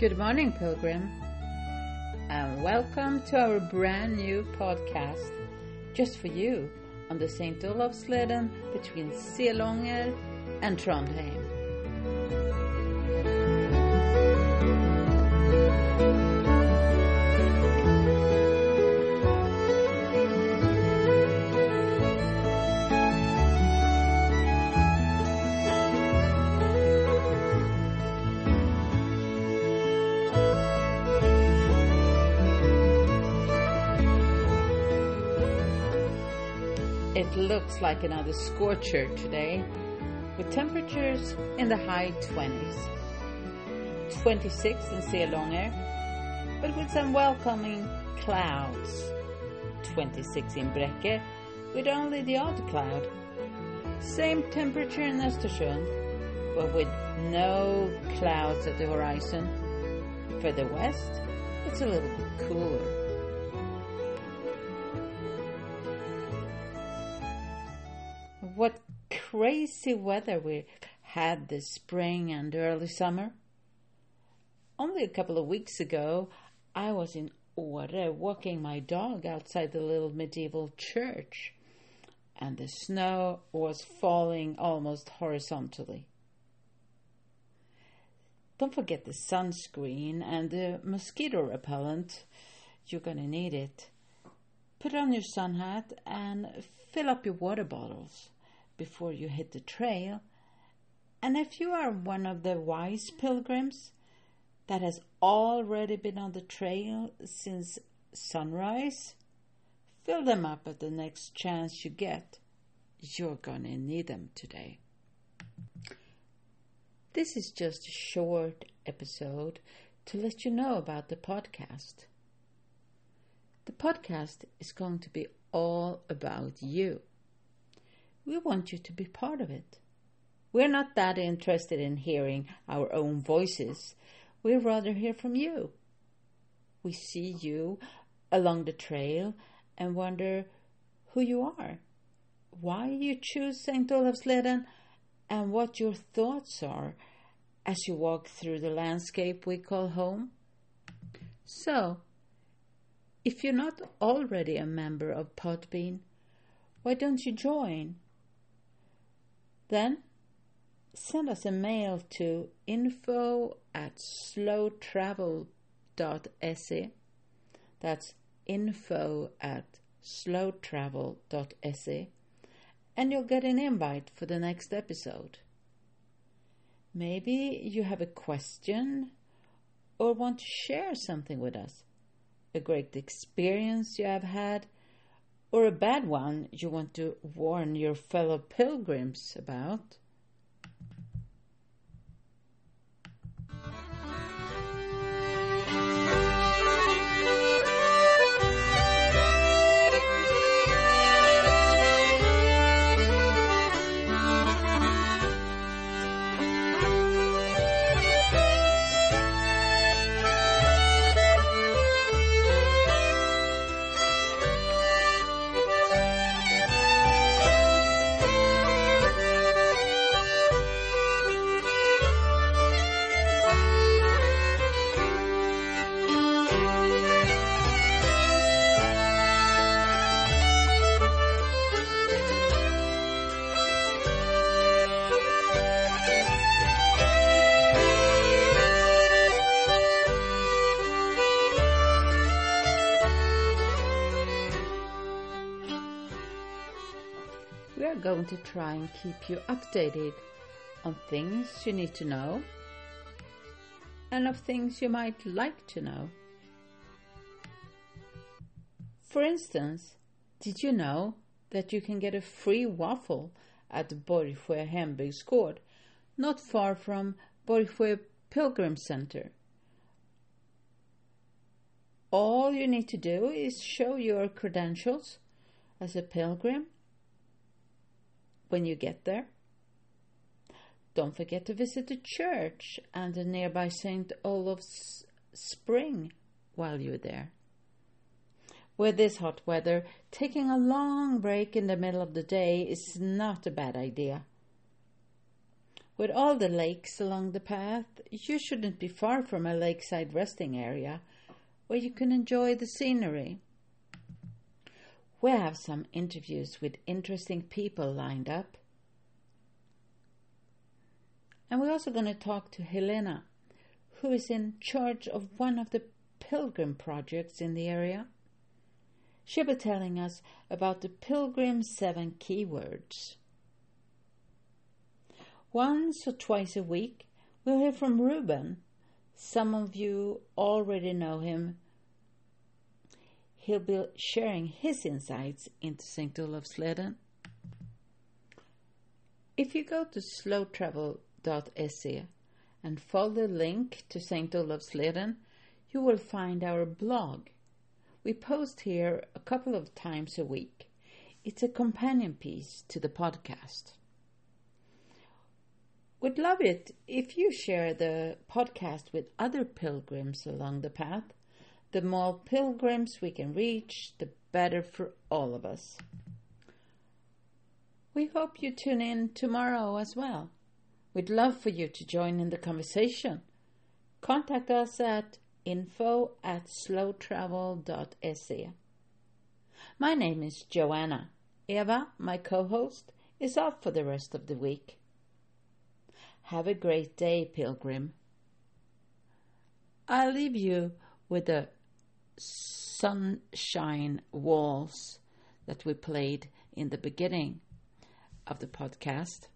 Good morning, Pilgrim, and welcome to our brand new podcast just for you on the St. Olavsleden between Selånger and Trondheim. It looks like another scorcher today, with temperatures in the high 20s. 26 in Selånger, but with some welcoming clouds. 26 in Bräcke, with only the odd cloud. Same temperature in Östersund, but with no clouds at the horizon. Further west, it's a little bit cooler. What crazy weather we had this spring and early summer. Only a couple of weeks ago, I was in Åre walking my dog outside the little medieval church, and the snow was falling almost horizontally. Don't forget the sunscreen and the mosquito repellent. You're gonna need it. Put on your sun hat and fill up your water bottles before you hit the trail. And if you are one of the wise pilgrims that has already been on the trail since sunrise, fill them up at the next chance you get. You're gonna need them today. This is just a short episode to let you know about the podcast. The podcast is going to be all about you. We want you to be part of it. We're not that interested in hearing our own voices. We'd rather hear from you. We see you along the trail and wonder who you are, why you choose St. Olaf's Olavsleden, and what your thoughts are as you walk through the landscape we call home. So, if you're not already a member of Podbean, why don't you join? Then send us a mail to info at slowtravel.se. That's info at slowtravel.se. And you'll get an invite for the next episode. Maybe you have a question or want to share something with us. A great experience you have had or a bad one you want to warn your fellow pilgrims about. We are going to try and keep you updated on things you need to know and of things you might like to know. For instance, did you know that you can get a free waffle at Borgsjö Hembygdsgård, not far from Borgsjö Pilgrim Center? All you need to do is show your credentials as a pilgrim when you get there. Don't forget to visit the church and the nearby St. Olaf's Spring while you're there. With this hot weather, taking a long break in the middle of the day is not a bad idea. With all the lakes along the path, you shouldn't be far from a lakeside resting area where you can enjoy the scenery. We have some interviews with interesting people lined up. And we're also going to talk to Helena, who is in charge of one of the pilgrim projects in the area. She'll be telling us about the Pilgrim Seven Keywords. Once or twice a week, we'll hear from Ruben. Some of you already know him. He'll be sharing his insights into St. Olavsleden. If you go to slowtravel.se and follow the link to St. Olavsleden, you will find our blog. We post here a couple of times a week. It's a companion piece to the podcast. Would love it if you share the podcast with other pilgrims along the path. The more pilgrims we can reach, the better for all of us. We hope you tune in tomorrow as well. We'd love for you to join in the conversation. Contact us at info at slowtravel.se. My name is Joanna. Eva, my co host, is off for the rest of the week. Have a great day, Pilgrim. I'll leave you with the sunshine waltz that we played in the beginning of the podcast.